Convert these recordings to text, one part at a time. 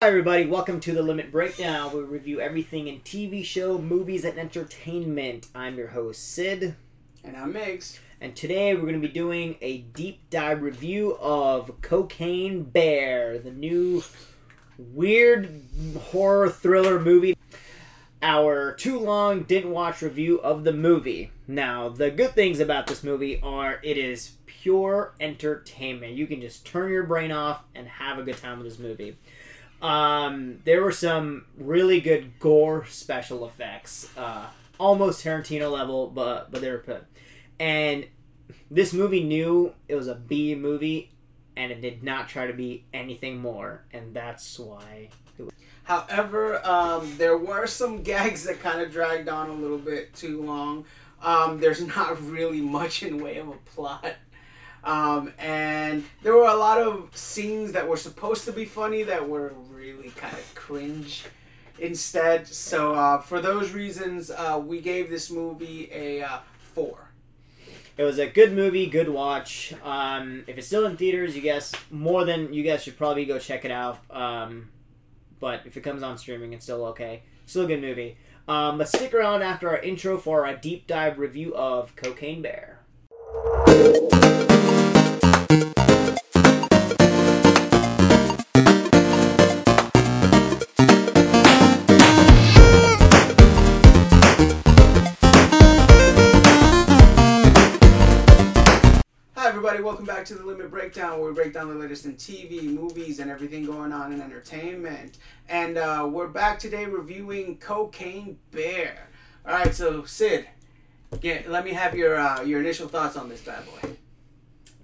Hi, everybody. Welcome to the Limit Breakdown. We review everything in TV show, movies, and entertainment. I'm your host, Sid. And I'm Migs. And today we're going to be doing a deep dive review of Cocaine Bear, the new weird horror thriller movie. Our too long didn't watch review of the movie. Now, the good things about this movie are it is pure entertainment. You can just turn your brain off and have a good time with this movie. Um, there were some really good gore special effects, uh, almost Tarantino level, but but they were put. And this movie knew it was a B movie, and it did not try to be anything more, and that's why. Was... However, um, there were some gags that kind of dragged on a little bit too long. Um, there's not really much in way of a plot. Um, and there were a lot of scenes that were supposed to be funny that were really kind of cringe instead. So, uh, for those reasons, uh, we gave this movie a uh, four. It was a good movie, good watch. Um, if it's still in theaters, you guys more than you guys should probably go check it out. Um, but if it comes on streaming, it's still okay. Still a good movie. Um, but stick around after our intro for a deep dive review of Cocaine Bear. Breakdown, where we break down the latest in TV, movies, and everything going on in entertainment. And uh, we're back today reviewing Cocaine Bear. All right, so Sid, get, let me have your uh, your initial thoughts on this bad boy.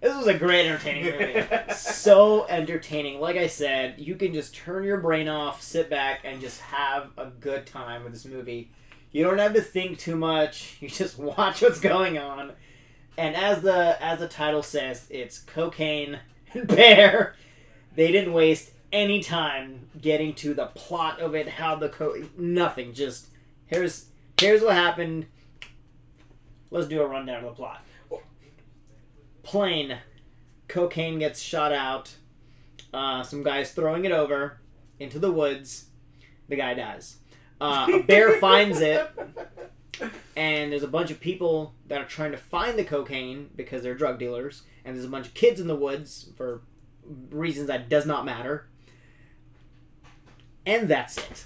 This was a great entertaining movie. so entertaining. Like I said, you can just turn your brain off, sit back, and just have a good time with this movie. You don't have to think too much. You just watch what's going on. And as the as the title says, it's cocaine and bear. They didn't waste any time getting to the plot of it, how the co nothing. Just here's here's what happened. Let's do a rundown of the plot. Plane, cocaine gets shot out. Uh, some guys throwing it over into the woods. The guy dies. Uh, a bear finds it, and there's a bunch of people that are trying to find the cocaine because they're drug dealers. And there's a bunch of kids in the woods for reasons that does not matter. And that's it.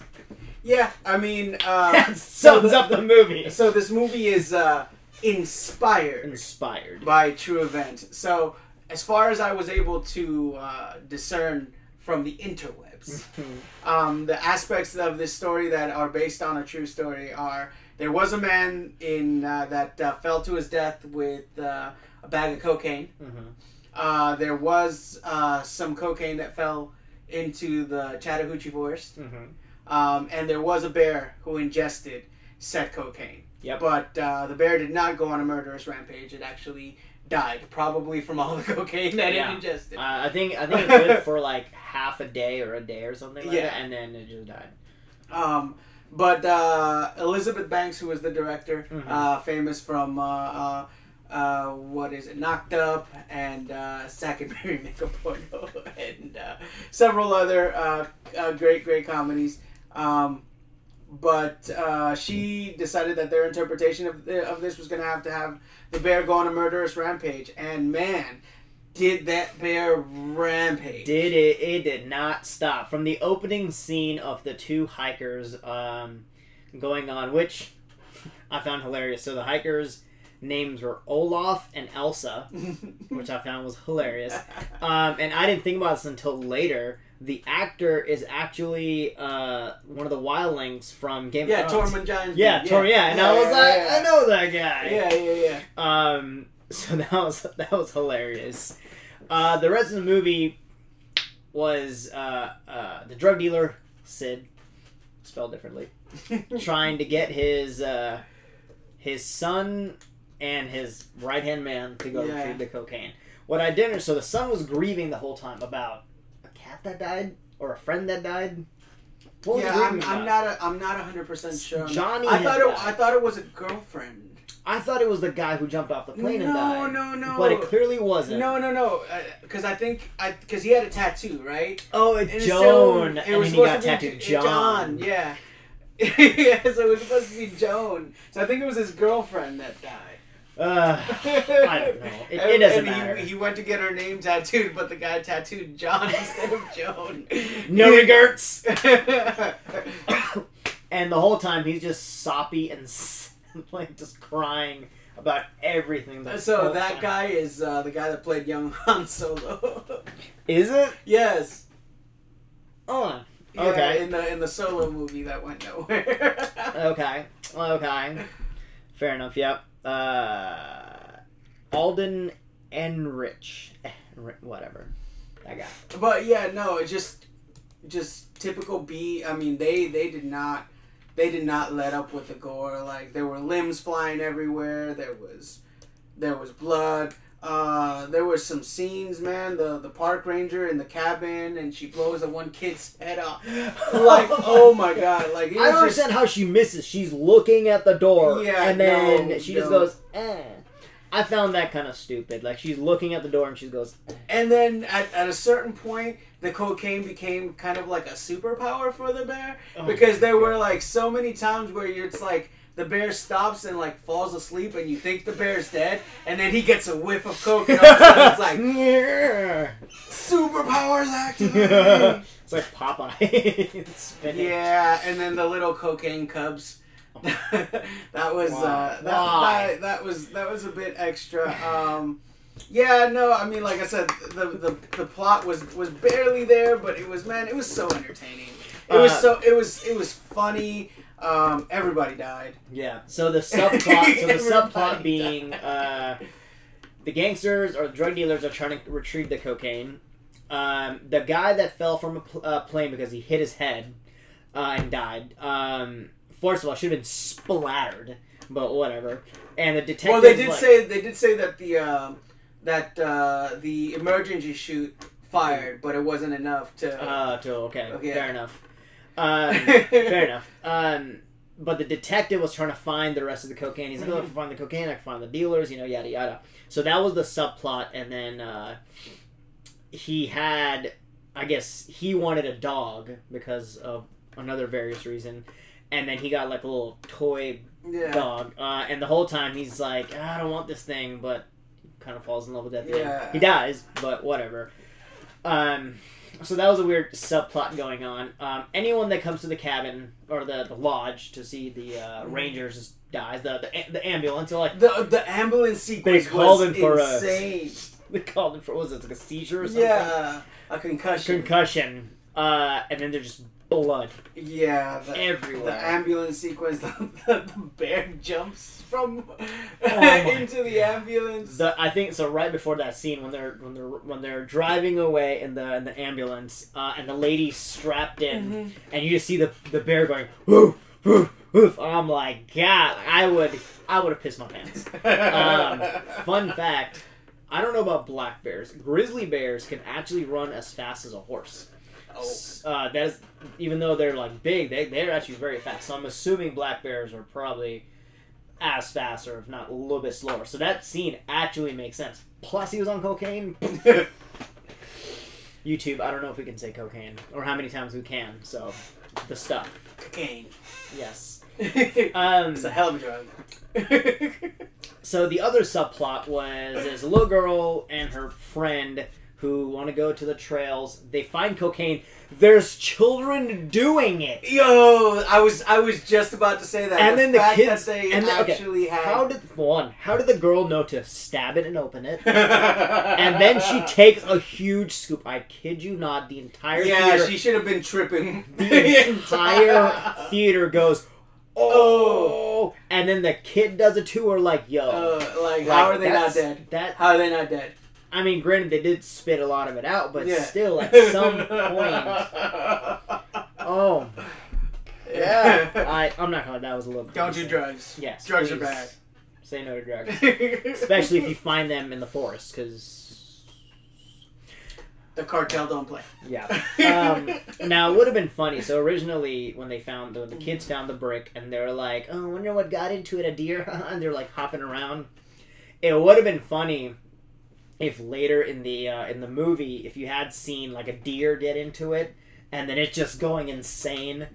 Yeah, I mean, uh, That sums up the movie. so this movie is uh, inspired Inspired. by true events. So, as far as I was able to uh, discern from the interwebs, um, the aspects of this story that are based on a true story are there was a man in uh, that uh, fell to his death with uh, a bag of cocaine. Mhm. Uh, there was uh, some cocaine that fell into the Chattahoochee Forest, Mhm. um, and there was a bear who ingested said cocaine. Yep. But uh, the bear did not go on a murderous rampage. It actually died, probably from all the cocaine that Yeah. it ingested. Uh, I think I think it lived for like half a day or a day or something like Yeah. that, and then it just died. Um, but uh, Elizabeth Banks, who was the director, Mhm. uh, famous from uh, uh, uh, what is it, Knocked Up and uh, Zack and Miri Make a Porno and uh, several other uh, uh, great, great comedies. Um, but uh, she decided that their interpretation of, the, of this was going to have to have the bear go on a murderous rampage. And man, did that bear rampage. Did it? It did not stop from the opening scene of the two hikers um, going on, which I found hilarious. So the hikers' names were Olaf and Elsa, which I found was hilarious. Um, and I didn't think about this until later. The actor is actually uh, one of the wildlings from Game yeah, of Thrones. Yeah, Tormund Giants. Yeah, Tor- yeah, and I was yeah, like, yeah. I know that guy. Yeah, yeah, yeah. Um, so that was that was hilarious. Uh, the rest of the movie was uh, uh, the drug dealer Sid, spelled differently, trying to get his uh, his son and his right hand man to go Yeah. retrieve the cocaine. What I didn't so the son was grieving the whole time about a cat that died or a friend that died. Yeah, I'm, I'm not. A, I'm not 100 percent sure. Johnny I thought it. died. I thought it was a girlfriend. I thought it was the guy who jumped off the plane and No, died. no, no. no. But it clearly wasn't. No, no, no. Because I think I because he had a tattoo, right? Oh, And it's it's Joan, so- and it then he got tattooed J- John. yeah. yeah, so it was supposed to be Joan. So I think it was his girlfriend that died. Uh, I don't know. It, And- it doesn't and he- matter. He, went to get her name tattooed, but the guy tattooed John instead of Joan. no regrets. and the whole time he's just soppy and like just crying about everything. so that time. guy is uh, the guy that played young Han Solo. is it? yes. Oh, Yeah, Okay. In the in the Solo movie that went nowhere. okay, okay, fair enough. Yep. Uh, Alden Ehrenreich, Eh, whatever. That guy. But yeah, no, it just just typical B. I mean, they they did not they did not let up with the gore. Like there were limbs flying everywhere. There was there was blood. Uh, there was some scenes, man. The the park ranger in the cabin, and she blows the one kid's head off. Like, oh my god! Like I don't just- understand how she misses. She's looking at the door, Yeah, and then no, she just goes, "Eh." I found that kind of stupid. Like she's looking at the door and she goes, And then at, at a certain point, the cocaine became kind of like a superpower for the bear Oh because there were like so many times where you're, it's like the bear stops and like falls asleep and you think the bear's dead and then he gets a whiff of coke and all of a sudden it's like "Yeah." superpowers activate. it's like Popeye yeah, and then the little cocaine cubs. that was uh, that, that that was that was a bit extra. Um, yeah, no, I mean, like I said, the, the the plot was was barely there, but it was man, it was so entertaining. It was Uh, so it was it was funny. Um, everybody died. Yeah. So the subplot, so the subplot being uh, the gangsters or the drug dealers are trying to retrieve the cocaine. Um, the guy that fell from a pl- uh, plane because he hit his head uh, and died. Um, first of all, should have been splattered, but whatever. And the detective. Well, they did say they did say that the um, that uh, the emergency chute fired, but it wasn't enough to. Uh, to, okay, Okay. fair enough. Um, fair enough. Um, but the detective was trying to find the rest of the cocaine. He's like, oh, I can find the cocaine, I can find the dealers, you know, yada yada. So that was the subplot, and then uh, he had, I guess, he wanted a dog because of another various reason, and then he got like a little toy yeah. dog, uh, and the whole time he's like, "Ah, I don't want this thing, but kind of falls in love with that thing. Yeah. He dies, but whatever. Um, so that was a weird subplot going on. Um, anyone that comes to the cabin or the, the lodge to see the uh, Mm-hmm. rangers dies. The, the the ambulance are like The the ambulance sequence They called was him for a- insane. they called it for what was it like a seizure or something? Yeah, a concussion. concussion. Uh, and then they're just blood yeah, the, everywhere. the ambulance sequence. The, the, bear jumps from Oh into the ambulance. The, I think so. Right before that scene, when they're when they're when they're driving away in the in the ambulance, uh, and the lady strapped in, Mhm. and you just see the the bear going woof woof woof. I'm like, God, I would I would have pissed my pants. Um, fun fact: I don't know about black bears. Grizzly bears can actually run as fast as a horse. Oh. Uh, that is, even though they're like big, they they're actually very fast. So I'm assuming black bears are probably as fast, or if not a little bit slower. So that scene actually makes sense. Plus, he was on cocaine. YouTube. I don't know if we can say cocaine or how many times we can. So the stuff. Cocaine. Yes. it's Um. a hell of a drug. So the other subplot was there's a little girl and her friend who want to go to the trails. They find cocaine. There's children doing it. Yo, I was I was just about to say that. And then the kids- that they and the- okay, actually had. How did one? How did the girl know to stab it and open it? And then she takes a huge scoop. I kid you not. The entire Yeah, theater, she should have been tripping. the entire theater goes, oh, and then the kid does it too. Or like, yo, Uh, like, Like, how are they not dead? That How are they not dead? I mean, granted, they did spit a lot of it out, but Yeah. still, at some point, oh yeah, I I'm not gonna. That was a little. Don't do drugs. Yes, Drugs are bad. Say no to drugs, especially if you find them in the forest, because the cartel don't play. Yeah. Um, now it would have been funny. So originally, when they found the, the kids found the brick, and they were like, "Oh, I wonder what got into it, a deer," and they're like hopping around. It would have been funny if later in the uh, in the movie, if you had seen like a deer get into it, and then it's just going insane.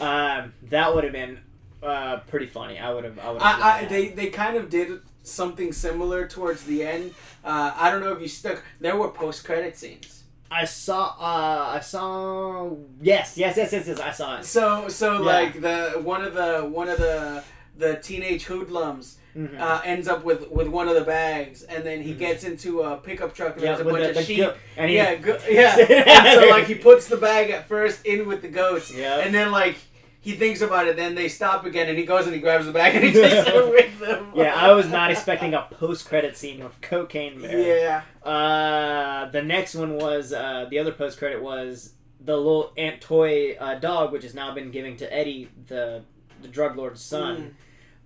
Um, that would have been uh, pretty funny. I would have. I would. have I, I, they they kind of did something similar towards the end. Uh, I don't know if you stuck. There were post credit scenes. I saw. Uh, I saw. Yes, yes, yes, yes, yes. I saw it. So so Yeah. like the one of the one of the the teenage hoodlums Mhm. uh, ends up with with one of the bags, and then he Mhm. gets into a pickup truck and yeah, there's a bunch the, of the sheep. goat- and he, yeah, go, yeah. and so like he puts the bag at first in with the goats, Yeah. and then like he thinks about it. Then they stop again, and he goes and he grabs the bag and he takes it with him. Yeah, I was not expecting a post-credit scene with Cocaine Bear. Yeah. Uh, the next one was uh, the other post-credit was the little ant toy uh, dog, which has now been given to Eddie, the the drug lord's son.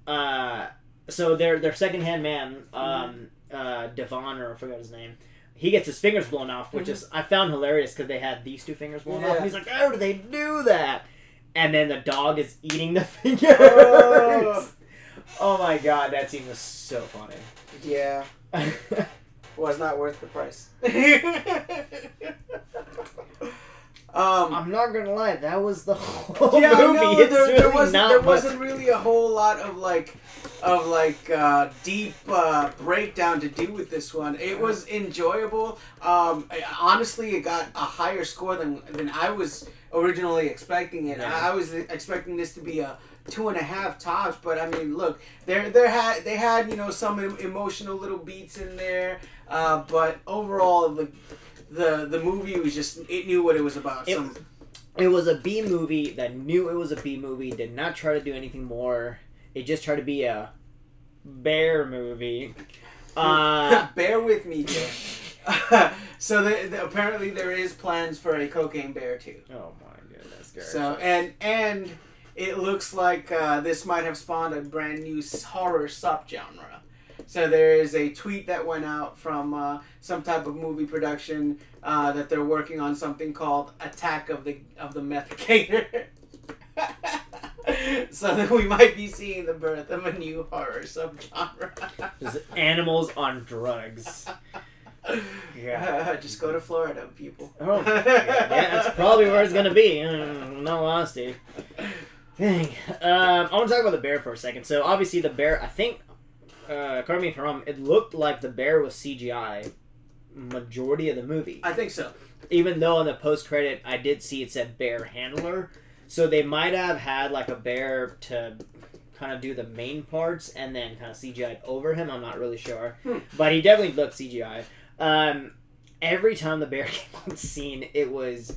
Uh, so their their second-hand man, um, uh, Devon or I forgot his name. He gets his fingers blown off, which is I found hilarious because they had these two fingers blown off, and he's like, "How do they do that?" And then the dog is eating the fingers. Oh. Oh my god, that scene was so funny. Yeah. Was not worth the price. um. I'm not gonna lie, that was the whole yeah, movie. no, it's there, really there wasn't there wasn't really a whole lot of like of like uh, deep uh, breakdown to do with this one. It was enjoyable. Um, I- honestly, it got a higher score than than I was originally expecting it. I, I was expecting this to be a two and a half tops, but I mean, look, there there had they had you know some emotional little beats in there, uh, but overall the. The, the movie was just it knew what it was about. It- Some It was a B movie that knew it was a B movie, did not try to do anything more. It just tried to be a bear movie. Uh, bear with me here. so the, the, apparently there is plans for a cocaine bear two. oh my goodness, Gary. So and and it looks like uh, this might have spawned a brand new horror subgenre. So there is a tweet that went out from uh, some type of movie production uh, that they're working on something called Attack of the of the Methicator. so that we might be seeing the birth of a new horror subgenre. Just animals on drugs. Yeah. Just go to Florida, people. Oh, yeah, that's probably where it's gonna be. mm, No honesty. Dang. Um, I want to talk about the bear for a second. So obviously the bear, I think, uh, correct me if I'm wrong. It looked like the bear was CGI majority of the movie. I think so. Even though in the post credit I did see it said bear handler, so they might have had like a bear to kind of do the main parts and then kind of CGI over him. I'm not really sure, Hmm. but he definitely looked CGI. Um, every time the bear came on scene, it was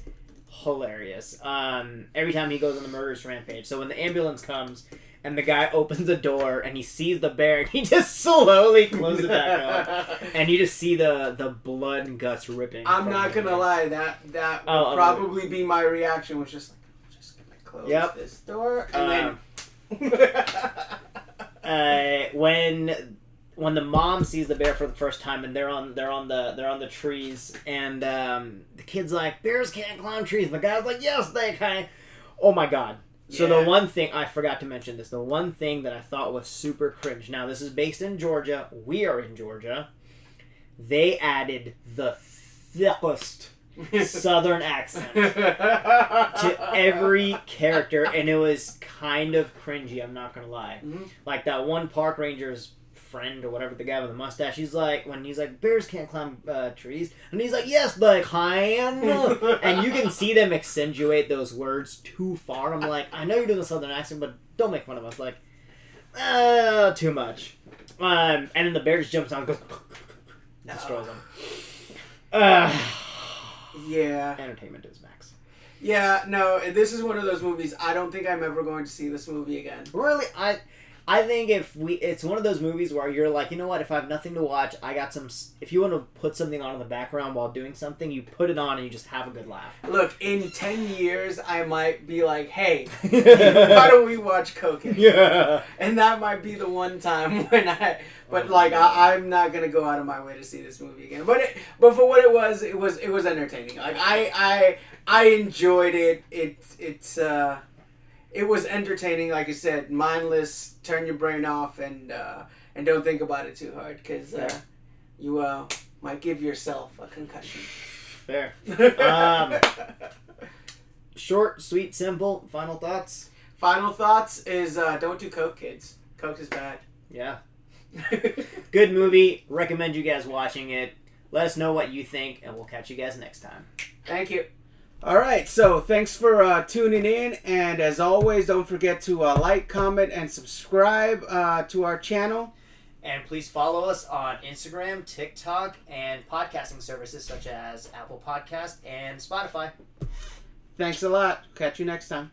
hilarious. Um, every time he goes on the murderous rampage. So when the ambulance comes and the guy opens the door and he sees the bear and he just slowly closes it back up. And you just see the, the blood and guts ripping. I'm not gonna lie, that that would Oh, oh, probably be my reaction. Was just like, I'm just gonna close Yep. this door and Um, then. uh, when when the mom sees the bear for the first time and they're on they're on the they're on the trees and um, the kid's like bears can't climb trees and the guy's like yes they can oh my god so Yeah. the one thing i forgot to mention this the one thing that i thought was super cringe now this is based in georgia we are in georgia they added the thickest southern accent to every character, and it was kind of cringy. I'm not gonna lie. Mhm. Like that one park ranger's friend or whatever, the guy with the mustache. He's like, when he's like, bears can't climb uh, trees, and he's like, yes, but can. and you can see them accentuate those words too far. I'm like, I know you're doing a southern accent, but don't make fun of us. Like, uh, too much. Um, and then the bear just jumps on, and goes, destroys them. Uh, Yeah, entertainment is max. yeah. No, this is one of those movies. I don't think I'm ever going to see this movie again. Really, I I think if we, it's one of those movies where you're like, you know what? If I have nothing to watch, I got some. If you want to put something on in the background while doing something, you put it on and you just have a good laugh. Look, in ten years, I might be like, "Hey, why don't we watch Cocaine?" yeah. And that might be the one time when I. But like, I, I'm not gonna go out of my way to see this movie again. But it, but for what it was, it was it was entertaining. Like I I I enjoyed it. It it's uh, it was entertaining. Like I said, mindless. Turn your brain off and uh, and don't think about it too hard because uh, you uh, might give yourself a concussion. Fair. Um, Short, sweet, simple. Final thoughts. Final thoughts is uh, don't do coke, kids. Coke is bad. Yeah. Good movie. Recommend you guys watching it. Let us know what you think, and we'll catch you guys next time. Thank you. All right, so thanks for uh, tuning in, and as always, don't forget to uh, like, comment, and subscribe uh, to our channel. And please follow us on Instagram, TikTok, and podcasting services such as Apple Podcast and Spotify. Thanks a lot. Catch you next time.